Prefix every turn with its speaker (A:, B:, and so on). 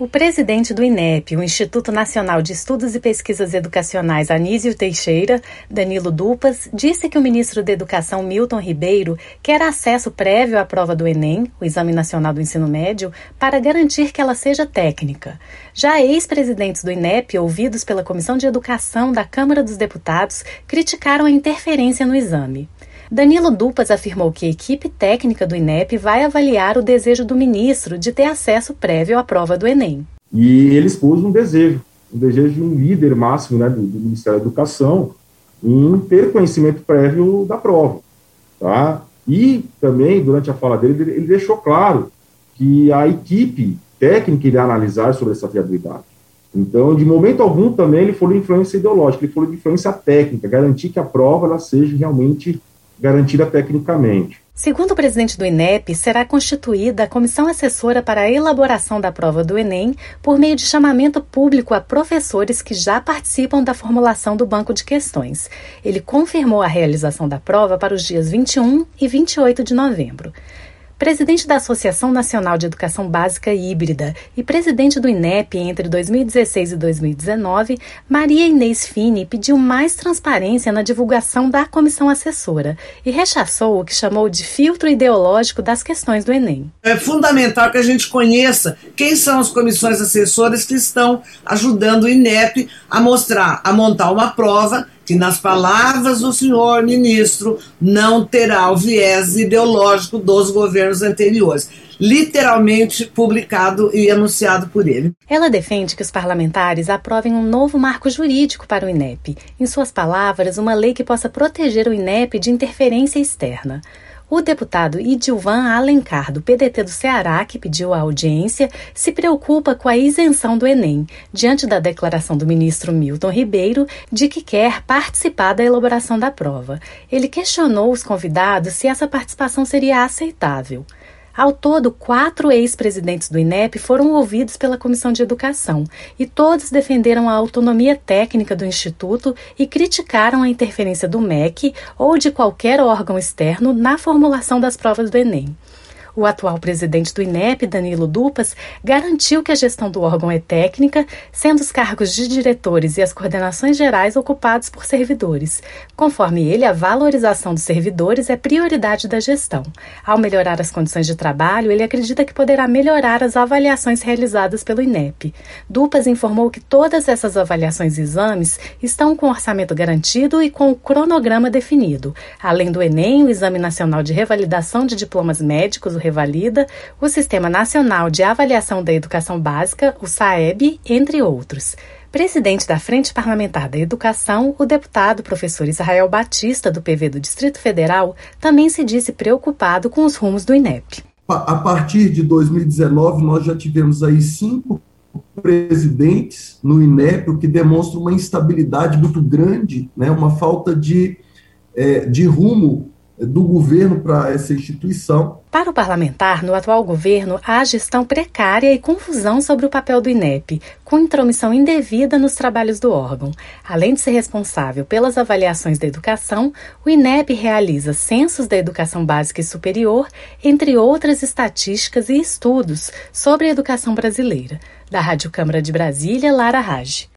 A: O presidente do INEP, o Instituto Nacional de Estudos e Pesquisas Educacionais Anísio Teixeira, Danilo Dupas, disse que o ministro da Educação Milton Ribeiro quer acesso prévio à prova do Enem, o Exame Nacional do Ensino Médio, para garantir que ela seja técnica. Já ex-presidentes do INEP, ouvidos pela Comissão de Educação da Câmara dos Deputados, criticaram a interferência no exame. Danilo Dupas afirmou que a equipe técnica do INEP vai avaliar o desejo do ministro de ter acesso prévio à prova do Enem.
B: E ele expôs um desejo, um desejo de um líder máximo né, do, do Ministério da Educação em ter conhecimento prévio da prova. Tá? E também, durante a fala dele, ele deixou claro que a equipe técnica irá analisar sobre essa fiabilidade. Então, de momento algum, também ele falou de influência ideológica, ele falou de influência técnica, garantir que a prova ela seja realmente garantida tecnicamente.
A: Segundo o presidente do INEP, será constituída a comissão assessora para a elaboração da prova do Enem por meio de chamamento público a professores que já participam da formulação do banco de questões. Ele confirmou a realização da prova para os dias 21 e 28 de novembro presidente da Associação Nacional de Educação Básica Híbrida e presidente do INEP entre 2016 e 2019, Maria Inês Fini pediu mais transparência na divulgação da comissão assessora e rechaçou o que chamou de filtro ideológico das questões do Enem.
C: É fundamental que a gente conheça quem são as comissões assessoras que estão ajudando o INEP a mostrar, a montar uma prova que, nas palavras do senhor ministro, não terá o viés ideológico dos governos anteriores. Literalmente publicado e anunciado por ele.
A: Ela defende que os parlamentares aprovem um novo marco jurídico para o INEP. Em suas palavras, uma lei que possa proteger o INEP de interferência externa. O deputado Idilvan Alencar, do PDT do Ceará, que pediu a audiência, se preocupa com a isenção do Enem, diante da declaração do ministro Milton Ribeiro de que quer participar da elaboração da prova. Ele questionou os convidados se essa participação seria aceitável. Ao todo, quatro ex-presidentes do INEP foram ouvidos pela Comissão de Educação e todos defenderam a autonomia técnica do Instituto e criticaram a interferência do MEC ou de qualquer órgão externo na formulação das provas do Enem. O atual presidente do INEP, Danilo Dupas, garantiu que a gestão do órgão é técnica, sendo os cargos de diretores e as coordenações gerais ocupados por servidores. Conforme ele, a valorização dos servidores é prioridade da gestão. Ao melhorar as condições de trabalho, ele acredita que poderá melhorar as avaliações realizadas pelo INEP. Dupas informou que todas essas avaliações e exames estão com orçamento garantido e com o cronograma definido, além do Enem, o Exame Nacional de Revalidação de Diplomas Médicos, o Revalida, o Sistema Nacional de Avaliação da Educação Básica, o SAEB, entre outros. Presidente da Frente Parlamentar da Educação, o deputado professor Israel Batista, do PV do Distrito Federal, também se disse preocupado com os rumos do INEP.
D: A partir de 2019, nós já tivemos aí cinco presidentes no INEP, o que demonstra uma instabilidade muito grande, né, uma falta de, é, de rumo do governo para essa instituição.
A: Para o parlamentar, no atual governo, há gestão precária e confusão sobre o papel do INEP, com intromissão indevida nos trabalhos do órgão. Além de ser responsável pelas avaliações da educação, o INEP realiza censos da educação básica e superior, entre outras estatísticas e estudos sobre a educação brasileira. Da Rádio Câmara de Brasília, Lara Rage.